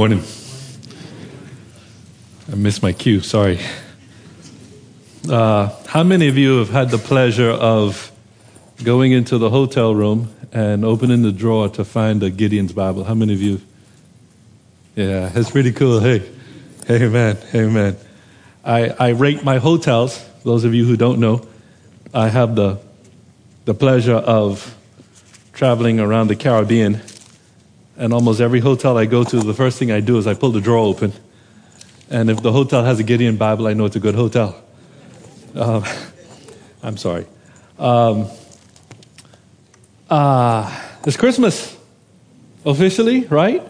Morning. I missed my cue, sorry. Uh, how many of you have had the pleasure of going into the hotel room and opening the drawer to find a Gideon's Bible? How many of you? Yeah, that's pretty cool. Hey, amen, amen. I, I rate my hotels. Those of you who don't know, I have the, the pleasure of traveling around the Caribbean. And almost every hotel I go to, the first thing I do is I pull the drawer open. And if the hotel has a Gideon Bible, I know it's a good hotel. Um, I'm sorry. Um, uh, it's Christmas, officially, right?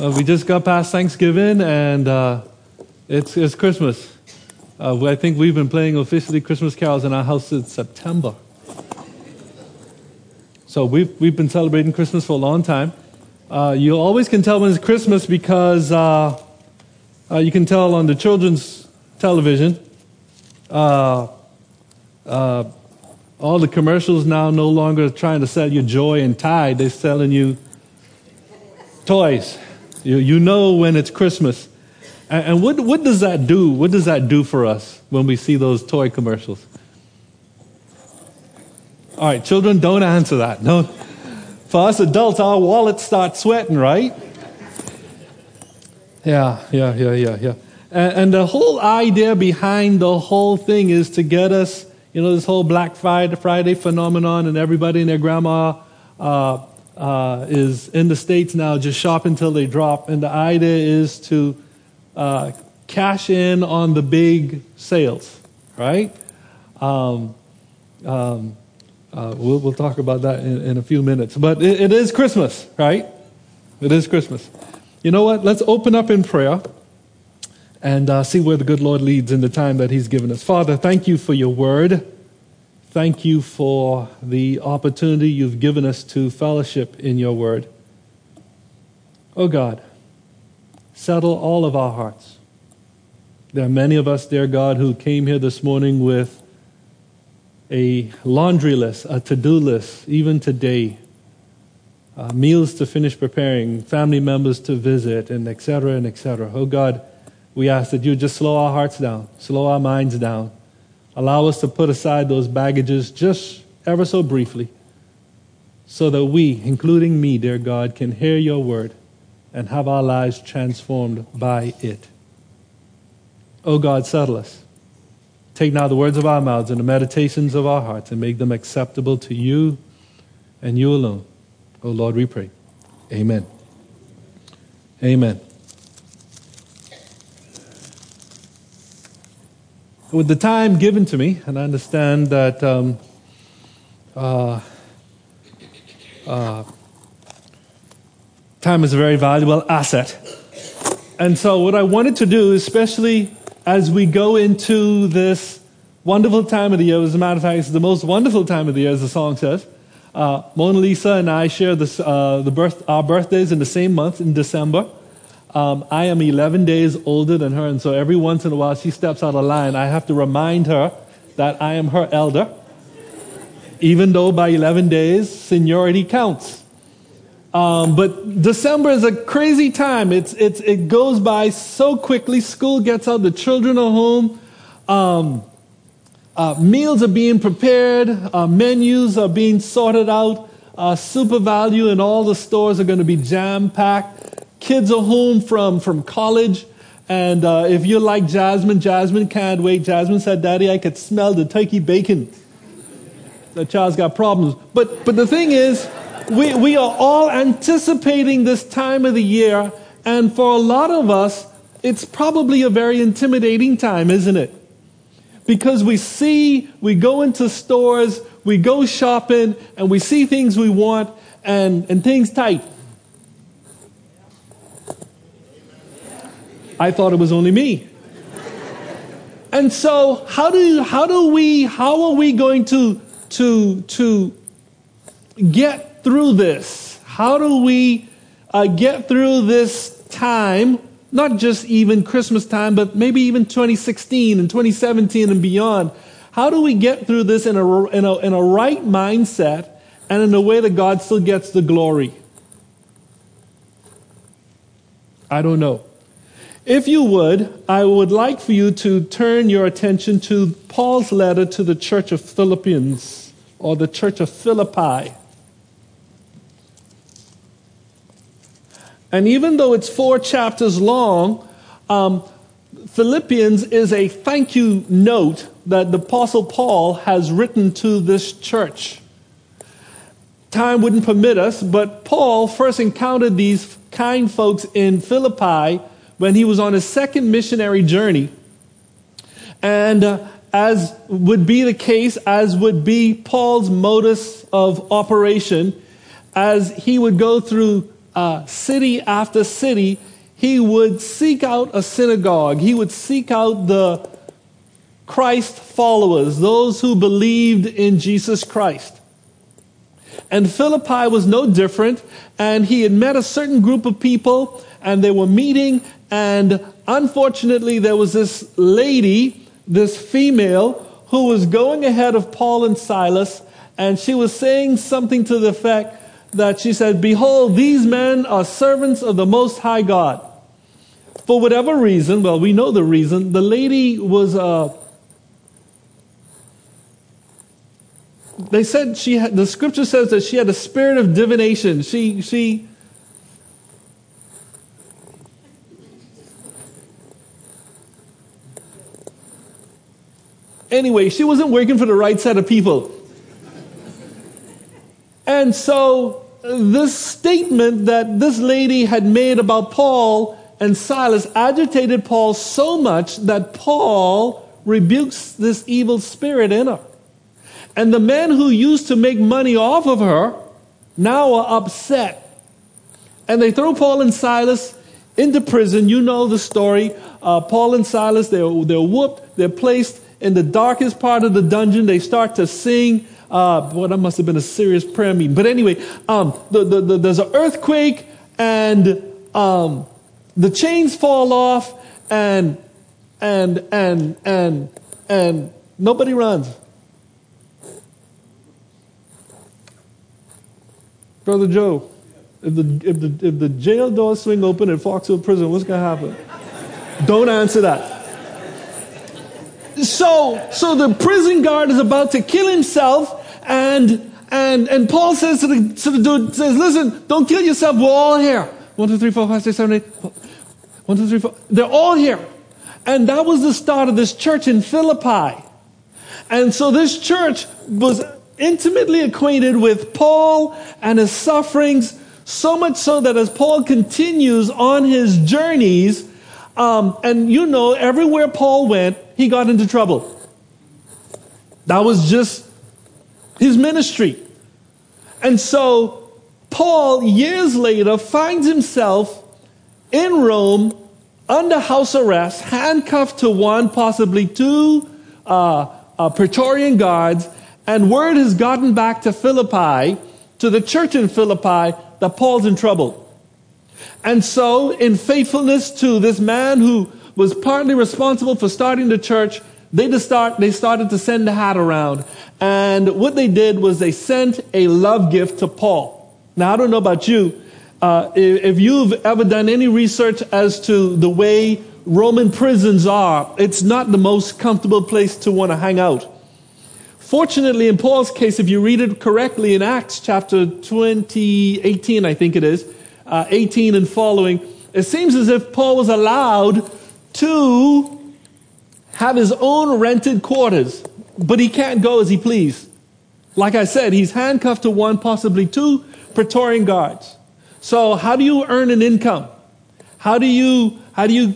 Uh, we just got past Thanksgiving, and uh, it's, it's Christmas. Uh, I think we've been playing officially Christmas carols in our house since September. So we've, we've been celebrating Christmas for a long time. Uh, you always can tell when it's Christmas because uh, uh, you can tell on the children's television. Uh, uh, all the commercials now no longer trying to sell you joy and tide. They're selling you toys. You, you know when it's Christmas. And, and what, what does that do? What does that do for us when we see those toy commercials? All right, children, don't answer that. No. For us adults, our wallets start sweating, right? Yeah, yeah, yeah, yeah, yeah. And, and, the whole idea behind the whole thing is to get us, you know, this whole Black Friday, Friday phenomenon, and everybody and their grandma uh, uh, is in the States now just shop until they drop. And the idea is to uh, cash in on the big sales, right? Um, um, uh, we'll, we'll, talk about that in, in a few minutes. But it, it is Christmas, right? It is Christmas. You know what? Let's open up in prayer and uh, see where the good Lord leads in the time that He's given us. Father, thank you for your word. Thank you for the opportunity you've given us to fellowship in your word. Oh God, settle all of our hearts. There are many of us, dear God, who came here this morning with a laundry list, a to do list, even today. Uh, meals to finish preparing, family members to visit, and etc. and etc. Oh God, we ask that you just slow our hearts down, slow our minds down. Allow us to put aside those baggages just ever so briefly, so that we, including me, dear God, can hear your word and have our lives transformed by it. Oh God, settle us. Take now the words of our mouths and the meditations of our hearts and make them acceptable to you and you alone. Oh Lord, we pray. Amen. Amen. With the time given to me, and I understand that um, uh, uh, Time is a very valuable asset. And so, what I wanted to do, especially as we go into this wonderful time of the year, as a matter of fact, it's the most wonderful time of the year, as the song says. Uh, Mona Lisa and I share this, uh, the birth, our birthdays in the same month, in December. Um, I am 11 days older than her, and so every once in a while she steps out of line. I have to remind her that I am her elder, even though by 11 days, seniority counts. Um, but December is a crazy time. It's, it's, it goes by so quickly. School gets out, the children are home. Um, uh, meals are being prepared, uh, menus are being sorted out. Uh, SuperValu and all the stores are going to be jam packed. Kids are home from, from college. And uh, if you're like Jasmine, Jasmine can't wait. Jasmine said, Daddy, I could smell the turkey bacon. The child's got problems. But, but the thing is, we, we are all anticipating this time of the year, and for a lot of us, it's probably a very intimidating time, isn't it? Because we see, we go into stores, we go shopping, and we see things we want, and, and things tight. I thought it was only me. And so, how do, how do we, how are we going to, to, to get through this? How do we uh, get through this time? Not just even Christmas time, but maybe even 2016 and 2017 and beyond. How do we get through this in a, in a, in a right mindset and in a way that God still gets the glory? I don't know. If you would, I would like for you to turn your attention to Paul's letter to the church of Philippians or the church of Philippi. And even though it's four chapters long, um, Philippians is a thank you note that the Apostle Paul has written to this church. Time wouldn't permit us, but Paul first encountered these kind folks in Philippi when he was on his second missionary journey. And uh, as would be the case, as would be Paul's modus of operation, as he would go through uh, city after city, he would seek out a synagogue. He would seek out the Christ followers, those who believed in Jesus Christ. And Philippi was no different, and he had met a certain group of people, and they were meeting, and unfortunately, there was this lady, this female, who was going ahead of Paul and Silas, and she was saying something to the effect that she said, Behold, these men are servants of the Most High God. For whatever reason, well, we know the reason, the lady was, uh, they said she had, the scripture says that she had a spirit of divination. She, she, anyway, she wasn't working for the right set of people. And so, this statement that this lady had made about Paul and Silas agitated Paul so much that Paul rebukes this evil spirit in her. And the men who used to make money off of her now are upset. And they throw Paul and Silas into prison. You know the story. Uh, Paul and Silas, they're, they're whooped. They're placed in the darkest part of the dungeon. They start to sing. Uh, well, that must have been a serious prayer meeting. But anyway, um, the, the, the, there's an earthquake and um, the chains fall off and and and and and nobody runs. Brother Joe, if the if the if the jail doors swing open in Fox Hill prison, what's gonna happen? Don't answer that. So so the prison guard is about to kill himself and and and Paul says to the to the dude says, listen, don't kill yourself, we're all here. One, two, three, four, five, six, seven, eight. One, two, three, four. They're all here. And that was the start of this church in Philippi. And so this church was intimately acquainted with Paul and his sufferings, so much so that as Paul continues on his journeys, um, and you know, everywhere Paul went, he got into trouble. That was just his ministry. And so Paul, years later, finds himself in Rome under house arrest, handcuffed to one, possibly two uh, uh, Praetorian guards, and word has gotten back to Philippi, to the church in Philippi, that Paul's in trouble. And so, in faithfulness to this man who was partly responsible for starting the church, they, just start, they started to send the hat around. And what they did was they sent a love gift to Paul. Now, I don't know about you, uh, if you've ever done any research as to the way Roman prisons are, it's not the most comfortable place to want to hang out. Fortunately, in Paul's case, if you read it correctly in Acts chapter 20, 18, I think it is, uh, 18 and following, it seems as if Paul was allowed to have his own rented quarters, but he can't go as he please. Like I said, he's handcuffed to one, possibly two Praetorian guards. So how do you earn an income? How do you, how do you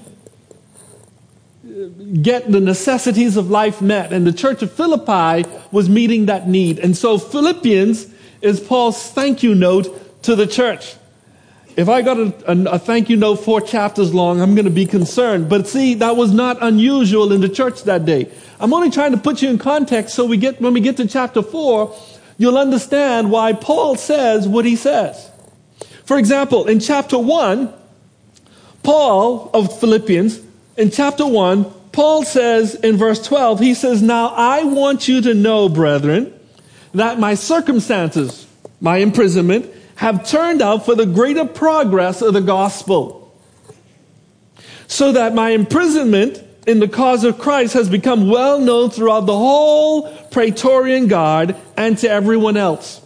uh, get the necessities of life met? And the church of Philippi was meeting that need. And so Philippians is Paul's thank you note to the church. If I got a, a, a, thank you note four chapters long, I'm going to be concerned. But see, that was not unusual in the church that day. I'm only trying to put you in context so we get, when we get to chapter four, you'll understand why Paul says what he says. For example, in chapter 1, Paul of Philippians, in chapter 1, Paul says in verse 12, he says, Now I want you to know, brethren, that my circumstances, my imprisonment, have turned out for the greater progress of the gospel. So that my imprisonment in the cause of Christ has become well known throughout the whole Praetorian Guard and to everyone else.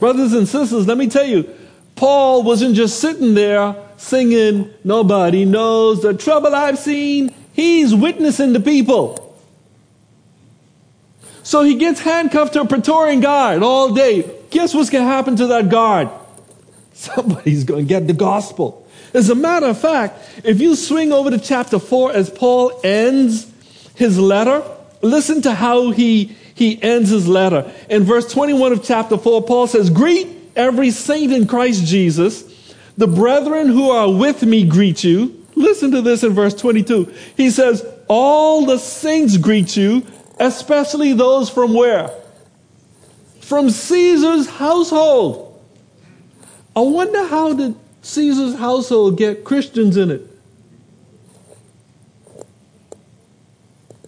Brothers and sisters, let me tell you, Paul wasn't just sitting there singing, Nobody knows the trouble I've seen. He's witnessing to people. So he gets handcuffed to a Praetorian guard all day. Guess what's going to happen to that guard? Somebody's going to get the gospel. As a matter of fact, if you swing over to chapter 4 as Paul ends his letter, listen to how he, he ends his letter. In verse 21 of chapter 4, Paul says, Greet every saint in Christ Jesus. The brethren who are with me greet you. Listen to this in verse 22. He says, All the saints greet you, especially those from where? From Caesar's household. I wonder how did Caesar's household get Christians in it?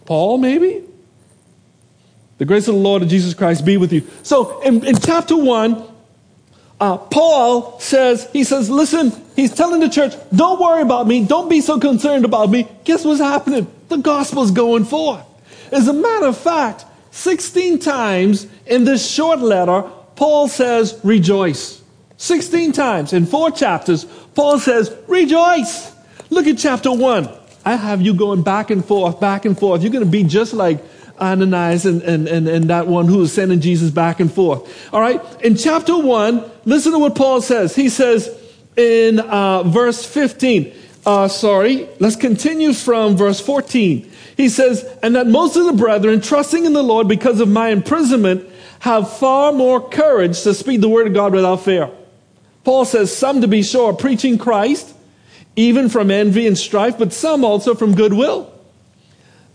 Paul, maybe? The grace of the Lord and Jesus Christ be with you. So in, in chapter 1, uh, Paul says, he says, listen, he's telling the church, don't worry about me. Don't be so concerned about me. Guess what's happening? The gospel's going forth. As a matter of fact, 16 times in this short letter, Paul says, rejoice. 16 times in four chapters, Paul says, rejoice. Look at chapter 1. I have you going back and forth, back and forth. You're going to be just like Ananias and, and, and, and that one who was sending Jesus back and forth. All right. In chapter 1, listen to what Paul says. He says in uh, verse 15, uh, sorry, let's continue from verse 14. He says, and that most of the brethren, trusting in the Lord because of my imprisonment, have far more courage to speak the word of God without fear. Paul says, some to be sure, preaching Christ, even from envy and strife, but some also from goodwill.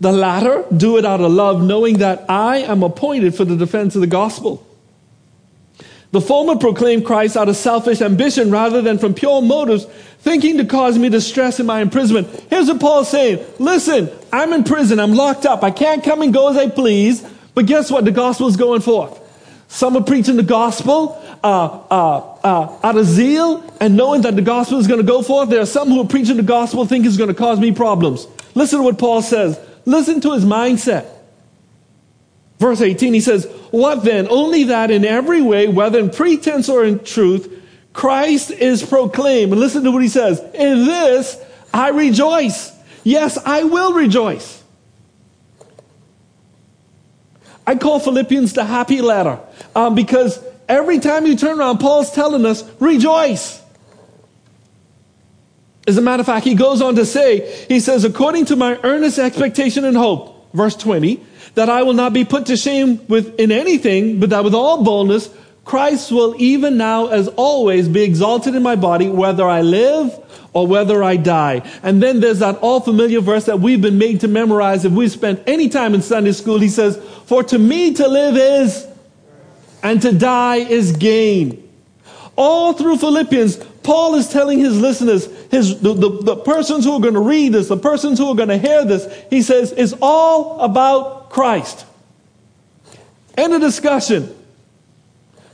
The latter do it out of love, knowing that I am appointed for the defense of the gospel. The former proclaimed Christ out of selfish ambition rather than from pure motives, thinking to cause me distress in my imprisonment. Here's what Paul's saying. Listen, I'm in prison. I'm locked up. I can't come and go as I please. But guess what? The gospel is going forth. Some are preaching the gospel uh, uh, uh, out of zeal and knowing that the gospel is going to go forth. There are some who are preaching the gospel think it's going to cause me problems. Listen to what Paul says. Listen to his mindset. Verse 18, he says, What then? Only that in every way, whether in pretense or in truth, Christ is proclaimed. And listen to what he says. In this I rejoice. Yes, I will rejoice. I call Philippians the happy letter um, because every time you turn around, Paul's telling us, rejoice. As a matter of fact, he goes on to say, he says, according to my earnest expectation and hope, verse 20, that I will not be put to shame with in anything, but that with all boldness, Christ will even now as always be exalted in my body, whether I live or whether I die. And then there's that all familiar verse that we've been made to memorize if we spent any time in Sunday school. He says, for to me to live is, and to die is gain. All through Philippians, Paul is telling his listeners, his, the, the, the persons who are going to read this, the persons who are going to hear this, he says, it's all about Christ. End of discussion.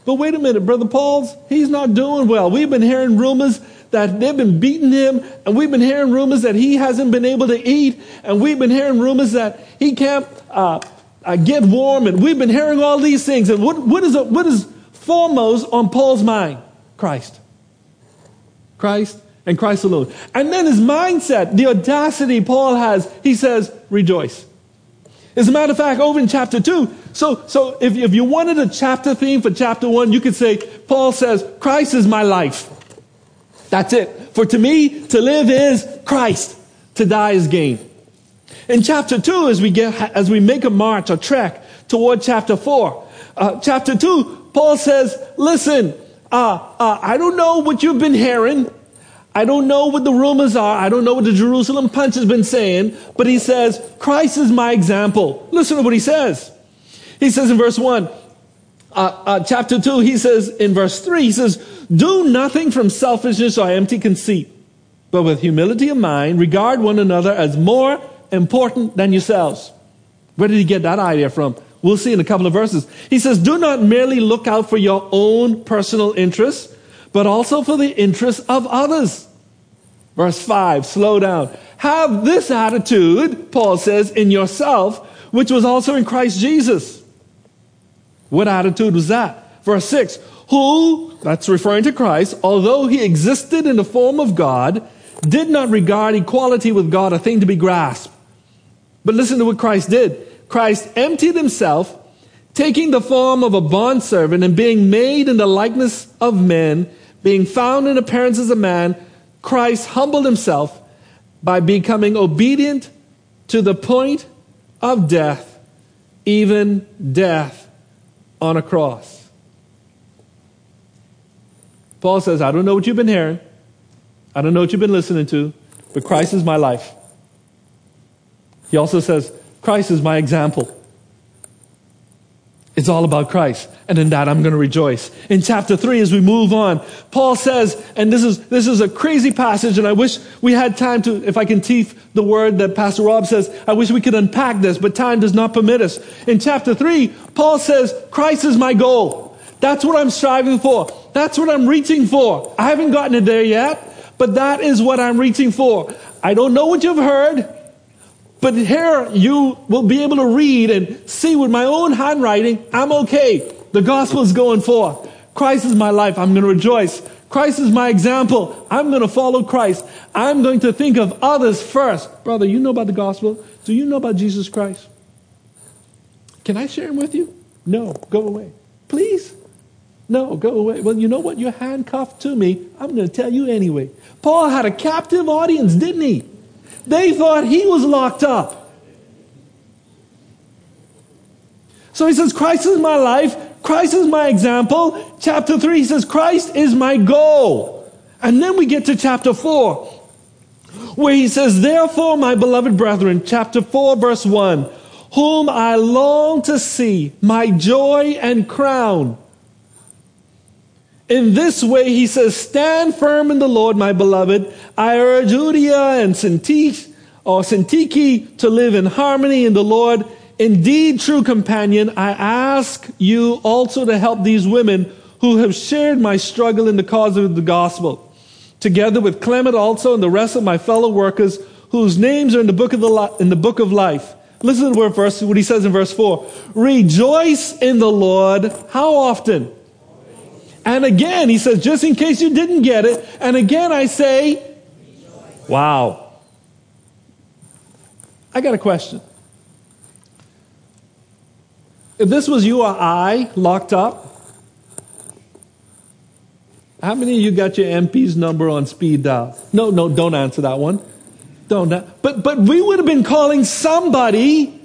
But wait a minute, Brother Paul's, he's not doing well. We've been hearing rumors that they've been beating him, and we've been hearing rumors that he hasn't been able to eat, and we've been hearing rumors that he can't uh, uh, get warm, and we've been hearing all these things. And what, what, is, what is foremost on Paul's mind? Christ. Christ and Christ alone. And then his mindset, the audacity Paul has, he says, rejoice. As a matter of fact, over in chapter 2, so, so if, if you wanted a chapter theme for chapter 1, you could say, Paul says, Christ is my life. That's it. For to me, to live is Christ. To die is gain. In chapter 2, as we, get, as we make a march, a trek toward chapter 4, uh, chapter 2, Paul says, listen, uh, uh, I don't know what you've been hearing. I don't know what the rumors are. I don't know what the Jerusalem Punch has been saying, but he says, Christ is my example. Listen to what he says. He says in verse 1, uh, uh, chapter 2, he says in verse 3, he says, Do nothing from selfishness or empty conceit, but with humility of mind, regard one another as more important than yourselves. Where did he get that idea from? We'll see in a couple of verses. He says, Do not merely look out for your own personal interests, but also for the interests of others. Verse 5, slow down. Have this attitude, Paul says, in yourself, which was also in Christ Jesus. What attitude was that? Verse 6, who, that's referring to Christ, although he existed in the form of God, did not regard equality with God a thing to be grasped. But listen to what Christ did. Christ emptied himself, taking the form of a bondservant and being made in the likeness of men, being found in appearance as a man, Christ humbled himself by becoming obedient to the point of death, even death on a cross. Paul says, I don't know what you've been hearing. I don't know what you've been listening to, but Christ is my life. He also says, Christ is my example. It's all about Christ. And in that, I'm going to rejoice. In chapter 3, as we move on, Paul says, and this is, this is a crazy passage, and I wish we had time to, if I can teeth the word that Pastor Rob says, I wish we could unpack this, but time does not permit us. In chapter 3, Paul says, Christ is my goal. That's what I'm striving for. That's what I'm reaching for. I haven't gotten it there yet but that is what I'm reaching for. I don't know what you've heard, but here you will be able to read and see with my own handwriting, I'm okay. The gospel is going forth. Christ is my life. I'm going to rejoice. Christ is my example. I'm going to follow Christ. I'm going to think of others first. Brother, you know about the gospel? Do you know about Jesus Christ? Can I share him with you? No, go away. Please. No, go away. Well, you know what? You're handcuffed to me. I'm going to tell you anyway. Paul had a captive audience, didn't he? They thought he was locked up. So he says, Christ is my life. Christ is my example. Chapter 3, he says, Christ is my goal. And then we get to chapter 4, where he says, Therefore, my beloved brethren, chapter 4, verse 1, whom I long to see, my joy and crown. In this way, he says, Stand firm in the Lord, my beloved. I urge Euodia and Syntyche, or Syntyche to live in harmony in the Lord. Indeed, true companion, I ask you also to help these women who have shared my struggle in the cause of the gospel, together with Clement also and the rest of my fellow workers whose names are in the book of, the, in the book of life. Listen to what, verse, what he says in verse 4. Rejoice in the Lord. How often? And again, he says, just in case you didn't get it, and again I say, wow. I got a question. If this was you or I locked up, how many of you got your MP's number on speed dial? No, no, don't answer that one. Don't. But, but we would have been calling somebody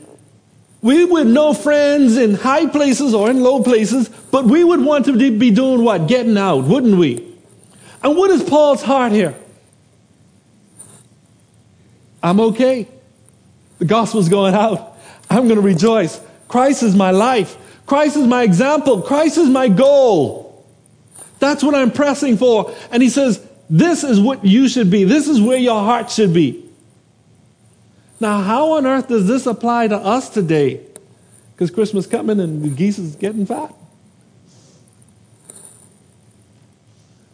we would know friends in high places or in low places, but we would want to be doing what? Getting out, wouldn't we? And what is Paul's heart here? I'm okay. The gospel's going out. I'm going to rejoice. Christ is my life. Christ is my example. Christ is my goal. That's what I'm pressing for. And he says, this is what you should be. This is where your heart should be. Now, how on earth does this apply to us today? Because Christmas coming and the geese is getting fat.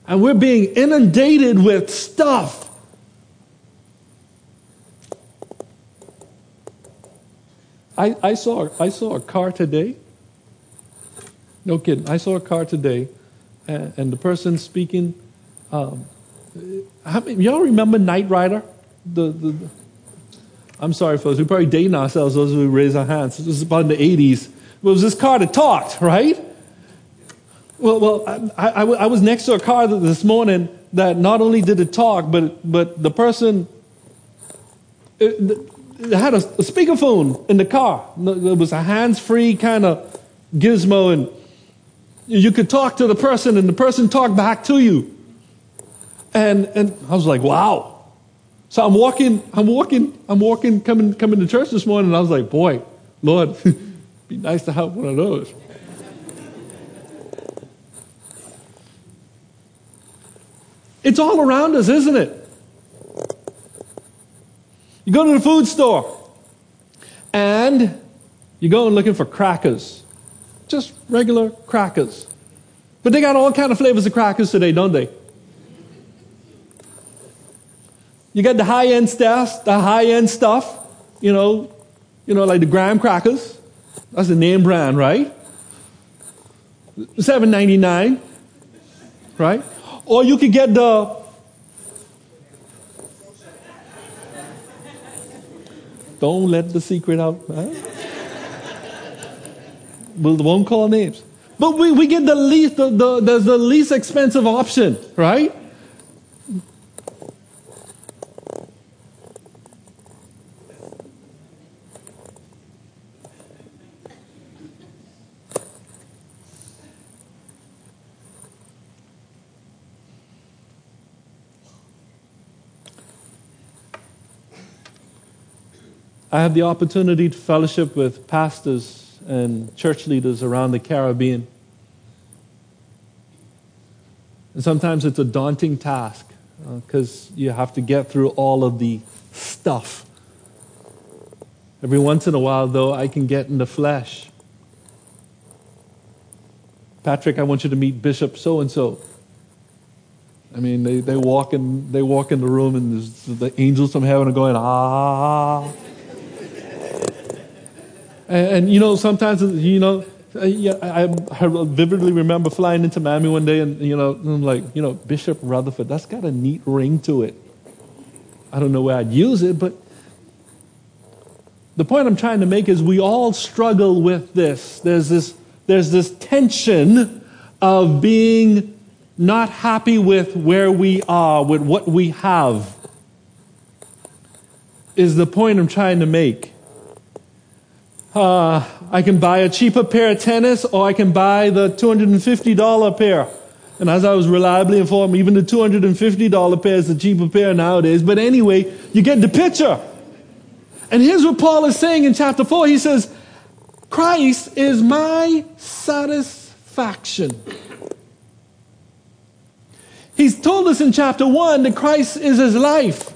And we're being inundated with stuff. I, I, saw, I saw a car today. No kidding. I saw a car today, and, and the person speaking. Um, how, y'all remember Knight Rider? The, the, I'm sorry, folks. We're probably dating ourselves those who raise our hands. This was about in the 80s. It was this car that talked, right? Well, well, I, I, I was next to a car this morning that not only did it talk, but, but the person uh, it, it had a, a speakerphone in the car. It was a hands-free kind of gizmo, and you could talk to the person, and the person talked back to you. And, and I was like, wow. So I'm walking, I'm walking, I'm walking, coming, coming to church this morning, and I was like, boy, Lord, be nice to have one of those. It's all around us, isn't it? You go to the food store and you go and looking for crackers. Just regular crackers. But they got all kind of flavors of crackers today, don't they? You got the high end stuff, the high end stuff, you know, you know, like the graham crackers. That's the name brand, right? Seven ninety nine, right? Or you could get the Don't let the secret out. Huh? we won't call names. But we, we get the least, the, the, the, the least expensive option, right? I have the opportunity to fellowship with pastors and church leaders around the Caribbean. And sometimes it's a daunting task because uh, you have to get through all of the stuff. Every once in a while, though, I can get in the flesh. Patrick, I want you to meet Bishop so and so. I mean, they, they, walk in, they walk in the room and the angels from heaven are going, ah. And, you know, sometimes, you know, I, I, vividly remember flying into Miami one day, and you know, I'm like, you know, Bishop Rutherford, that's got a neat ring to it. I don't know where I'd use it, but the point I'm trying to make is we all struggle with this. There's this, there's this tension of being not happy with where we are, with what we have, is the point I'm trying to make. Uh, I can buy a cheaper pair of tennis or I can buy the $250 pair. And as I was reliably informed, even the $250 pair is the cheaper pair nowadays. But anyway, you get the picture. And here's what Paul is saying in chapter 4. He says, Christ is my satisfaction. He's told us in chapter 1 that Christ is his life.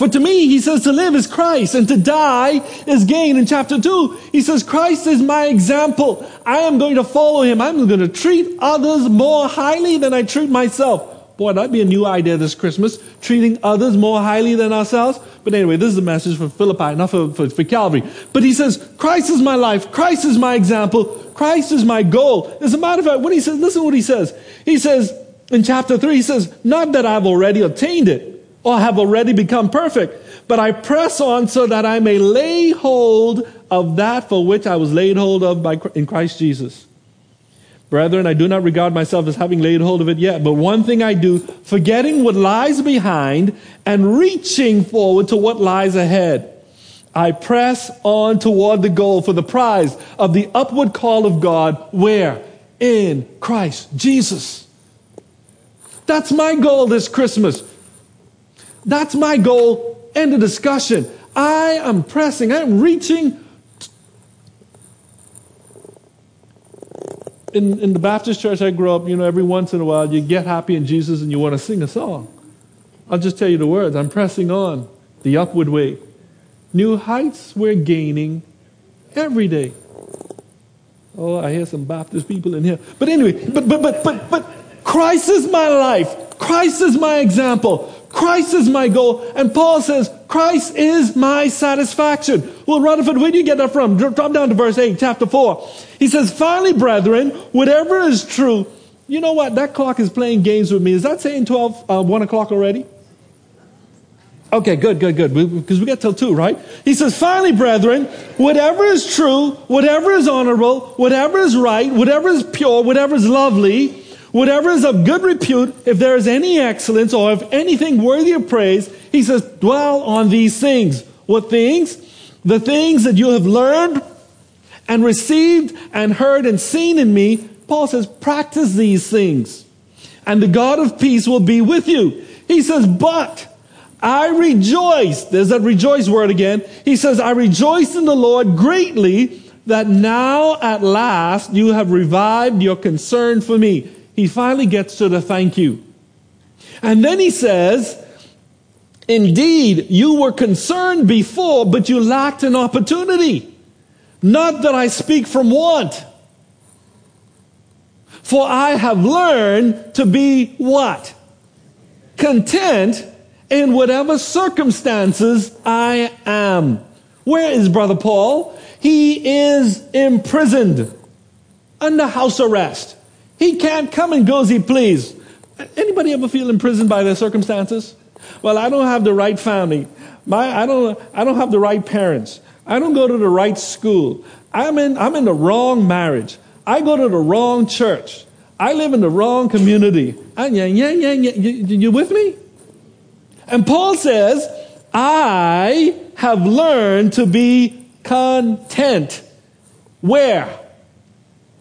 For to me, he says, to live is Christ and to die is gain. In chapter 2, he says, Christ is my example. I am going to follow him. I'm going to treat others more highly than I treat myself. Boy, that'd be a new idea this Christmas, treating others more highly than ourselves. But anyway, this is a message for Philippi, not for, for, for Calvary. But he says, Christ is my life. Christ is my example. Christ is my goal. As a matter of fact, what he says, listen what he says. He says, in chapter 3, he says, not that I've already obtained it or have already become perfect, but I press on so that I may lay hold of that for which I was laid hold of by, in Christ Jesus. Brethren, I do not regard myself as having laid hold of it yet, but one thing I do, forgetting what lies behind and reaching forward to what lies ahead. I press on toward the goal for the prize of the upward call of God. Where? In Christ Jesus. That's my goal this Christmas. That's my goal. End of discussion. I am pressing, I am reaching. In, in the Baptist church I grew up, you know, every once in a while you get happy in Jesus and you want to sing a song. I'll just tell you the words. I'm pressing on the upward way. New heights we're gaining every day. Oh, I hear some Baptist people in here. But anyway, but but but but but Christ is my life. Christ is my example. Christ is my goal. And Paul says, Christ is my satisfaction. Well, Rutherford, where do you get that from? Drop down to verse 8, chapter 4. He says, Finally, brethren, whatever is true. You know what? That clock is playing games with me. Is that saying 12, uh, 1 o'clock already? Okay, good, good, good. Because we got till 2, right? He says, Finally, brethren, whatever is true, whatever is honorable, whatever is right, whatever is pure, whatever is lovely, Whatever is of good repute, if there is any excellence or if anything worthy of praise, he says, dwell on these things. What things? The things that you have learned and received and heard and seen in me. Paul says, practice these things. And the God of peace will be with you. He says, but I rejoice. There's that rejoice word again. He says, I rejoice in the Lord greatly that now at last you have revived your concern for me he finally gets to the thank you. And then he says, Indeed, you were concerned before, but you lacked an opportunity. Not that I speak from want. For I have learned to be what? Content in whatever circumstances I am. Where is Brother Paul? He is imprisoned under house arrest. He can't come and go as he please. Anybody ever feel imprisoned by their circumstances? Well, I don't have the right family. My, I, don't, I don't have the right parents. I don't go to the right school. I'm in, I'm in the wrong marriage. I go to the wrong church. I live in the wrong community. Ah, yeah, yeah, yeah, yeah. You, you with me? And Paul says, I have learned to be content. Where?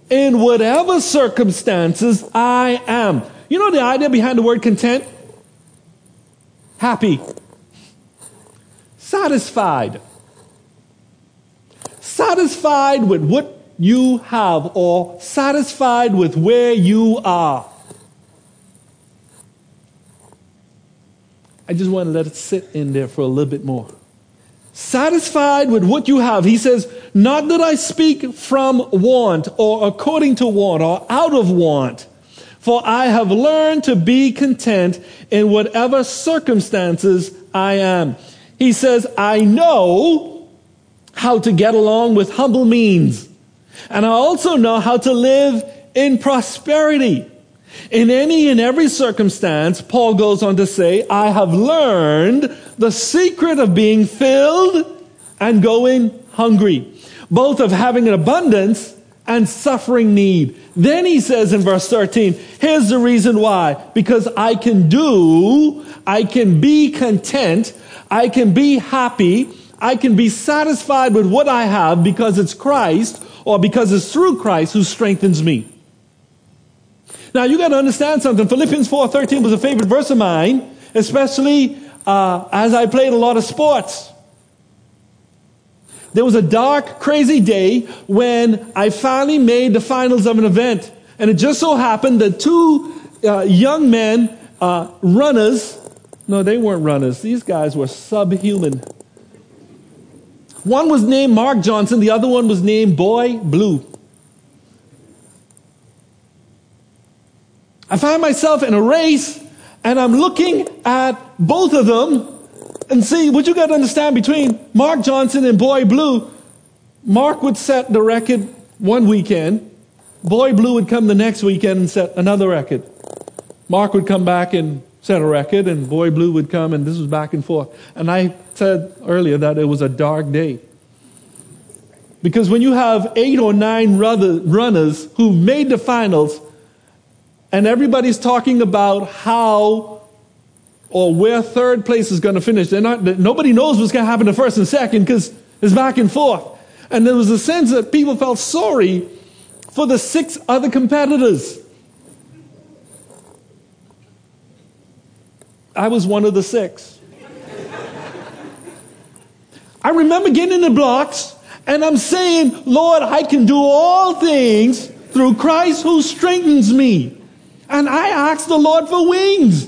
In whatever circumstances I am. You know the idea behind the word content? Happy. Satisfied. Satisfied with what you have or satisfied with where you are. I just want to let it sit in there for a little bit more. Satisfied with what you have. He says, Not that I speak from want or according to want or out of want, for I have learned to be content in whatever circumstances I am. He says, I know how to get along with humble means. And I also know how to live in prosperity. In any and every circumstance, Paul goes on to say, I have learned the secret of being filled and going hungry, both of having an abundance and suffering need. Then he says in verse 13, here's the reason why. Because I can do, I can be content, I can be happy, I can be satisfied with what I have because it's Christ or because it's through Christ who strengthens me. Now you got to understand something. Philippians 4:13 was a favorite verse of mine, especially uh, as I played a lot of sports. There was a dark, crazy day when I finally made the finals of an event. And it just so happened that two uh, young men, uh, runners, no, they weren't runners. These guys were subhuman. One was named Mark Johnson, the other one was named Boy Blue. I find myself in a race and I'm looking at both of them and see what you got to understand between Mark Johnson and Boy Blue. Mark would set the record one weekend. Boy Blue would come the next weekend and set another record. Mark would come back and set a record, and Boy Blue would come, and this was back and forth. And I said earlier that it was a dark day. Because when you have eight or nine runners who made the finals, and everybody's talking about how or where third place is going to finish. They're not, nobody knows what's going to happen to first and second because it's back and forth. And there was a sense that people felt sorry for the six other competitors. I was one of the six. I remember getting in the blocks and I'm saying, Lord, I can do all things through Christ who strengthens me. And I asked the Lord for wings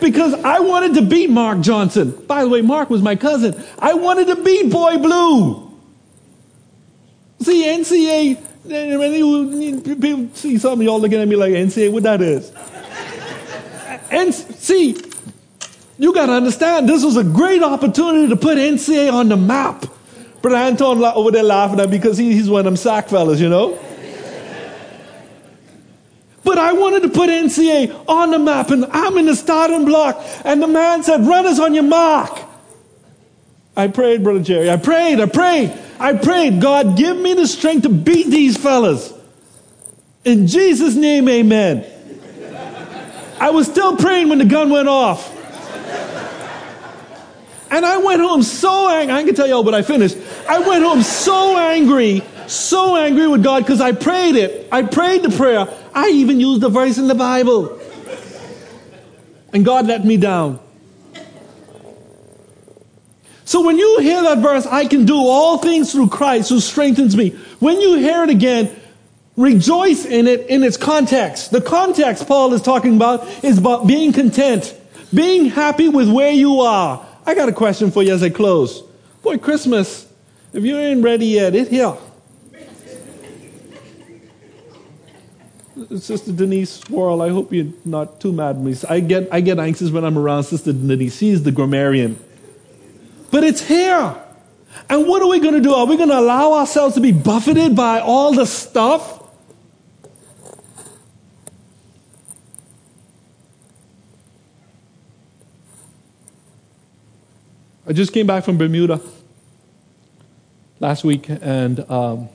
because I wanted to beat Mark Johnson. By the way, Mark was my cousin. I wanted to beat Boy Blue. See, NCA, people see some of y'all looking at me like, NCA, what that is? and see, you got to understand, this was a great opportunity to put NCA on the map. Brother Anton over there laughing at me because he, he's one of them sack fellas, you know? But I wanted to put NCA on the map, and I'm in the starting block. And the man said, Runners on your mark. I prayed, Brother Jerry. I prayed, I prayed, I prayed. God, give me the strength to beat these fellas. In Jesus' name, amen. I was still praying when the gun went off. And I went home so angry. I can tell y'all but I finished. I went home so angry, so angry with God because I prayed it. I prayed the prayer. I even used the verse in the Bible. And God let me down. So when you hear that verse, I can do all things through Christ who strengthens me. When you hear it again, rejoice in it in its context. The context Paul is talking about is about being content, being happy with where you are. I got a question for you as I close. Boy, Christmas, if you ain't ready yet, it here. Sister Denise Worrell, I hope you're not too mad at me. I get, I get anxious when I'm around Sister Denise. She's the grammarian. But it's here. And what are we going to do? Are we going to allow ourselves to be buffeted by all the stuff? I just came back from Bermuda last week, and um,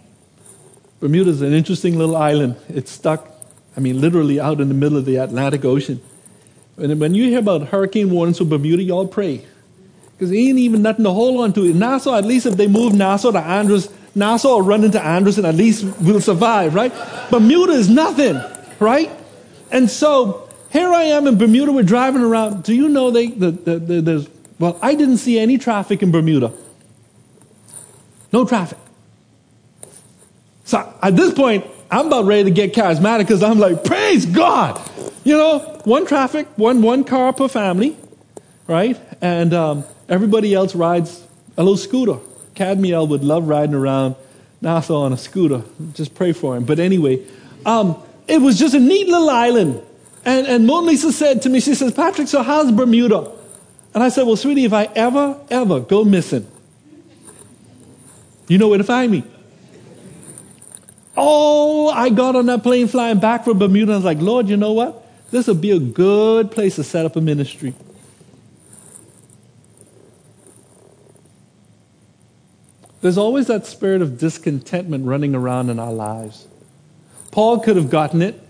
Bermuda is an interesting little island. It's stuck, I mean, literally out in the middle of the Atlantic Ocean. And when you hear about hurricane warnings for Bermuda, y'all pray. Because there ain't even nothing to hold on to. Nassau, at least if they move Nassau to Andros, Nassau will run into Andros and at least we'll survive, right? Bermuda is nothing, right? And so here I am in Bermuda, we're driving around. Do you know they, the, the, the, there's well, I didn't see any traffic in Bermuda. No traffic. So at this point, I'm about ready to get charismatic because I'm like, praise God. You know, one traffic, one, one car per family, right? And um, everybody else rides a little scooter. Cadmiel would love riding around Nassau on a scooter. Just pray for him. But anyway, um, it was just a neat little island. And, and Mona Lisa said to me, she says, Patrick, so how's Bermuda? And I said, Well, sweetie, if I ever, ever go missing, you know where to find me. Oh, I got on that plane flying back from Bermuda. I was like, Lord, you know what? This would be a good place to set up a ministry. There's always that spirit of discontentment running around in our lives. Paul could have gotten it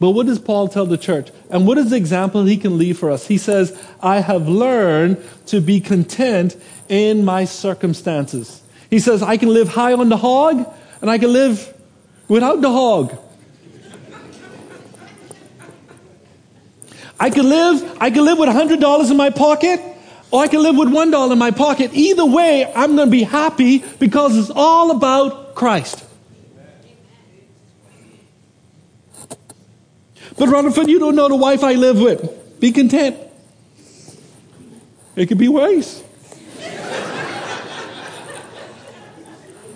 but what does Paul tell the church? And what is the example he can leave for us? He says, I have learned to be content in my circumstances. He says, I can live high on the hog and I can live without the hog. I can live, I can live with $100 in my pocket or I can live with $1 in my pocket. Either way, I'm going to be happy because it's all about Christ. But Rutherford, you don't know the wife I live with. Be content. It could be worse.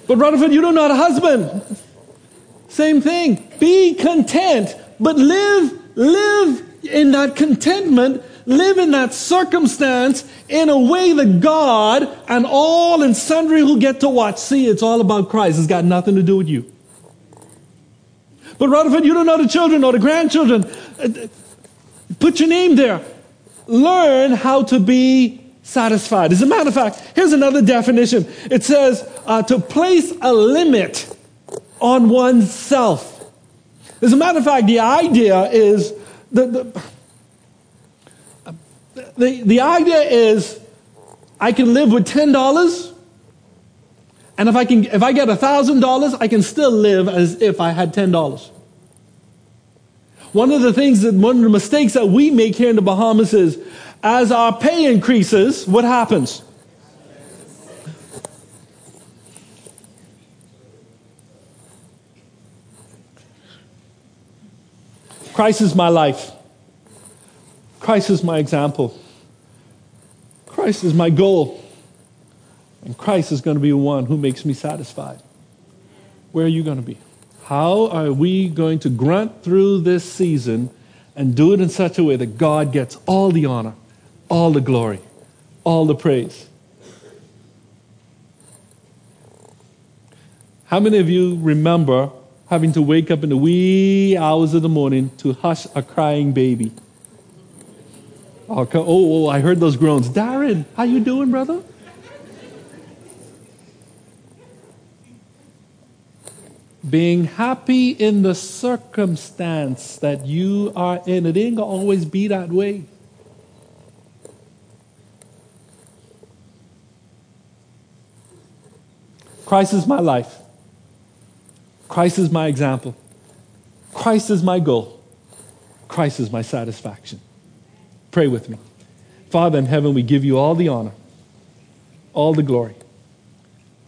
but Rutherford, you don't know the husband. Same thing. Be content, but live, live in that contentment, live in that circumstance in a way that God and all and sundry who get to watch see it's all about Christ. It's got nothing to do with you. But Rutherford, you don't know the children or the grandchildren. Put your name there. Learn how to be satisfied. As a matter of fact, here's another definition. It says uh, to place a limit on oneself. As a matter of fact, the idea is the, the, the, the idea is I can live with ten dollars, and if I can if I get thousand dollars, I can still live as if I had ten dollars. One of the things that one of the mistakes that we make here in the Bahamas is as our pay increases, what happens? Christ is my life. Christ is my example. Christ is my goal. And Christ is going to be the one who makes me satisfied. Where are you going to be? How are we going to grunt through this season and do it in such a way that God gets all the honor, all the glory, all the praise? How many of you remember having to wake up in the wee hours of the morning to hush a crying baby? Oh, oh, oh I heard those groans. Darren, how you doing, brother? being happy in the circumstance that you are in. It ain't gonna always be that way. Christ is my life. Christ is my example. Christ is my goal. Christ is my satisfaction. Pray with me. Father in heaven, we give you all the honor, all the glory,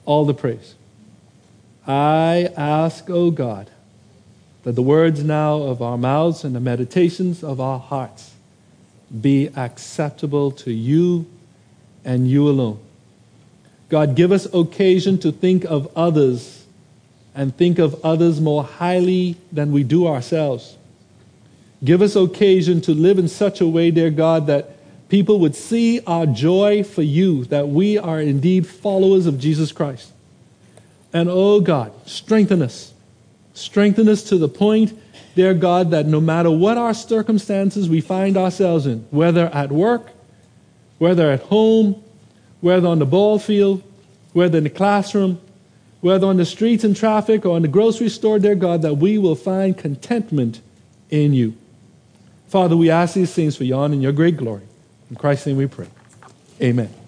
all the praise. I ask, O oh God, that the words now of our mouths and the meditations of our hearts be acceptable to you and you alone. God, give us occasion to think of others and think of others more highly than we do ourselves. Give us occasion to live in such a way, dear God, that people would see our joy for you, that we are indeed followers of Jesus Christ. And oh God, strengthen us. Strengthen us to the point, dear God, that no matter what our circumstances we find ourselves in, whether at work, whether at home, whether on the ball field, whether in the classroom, whether on the streets and traffic or in the grocery store, dear God, that we will find contentment in you. Father, we ask these things for honor and your great glory. In Christ's name we pray. Amen.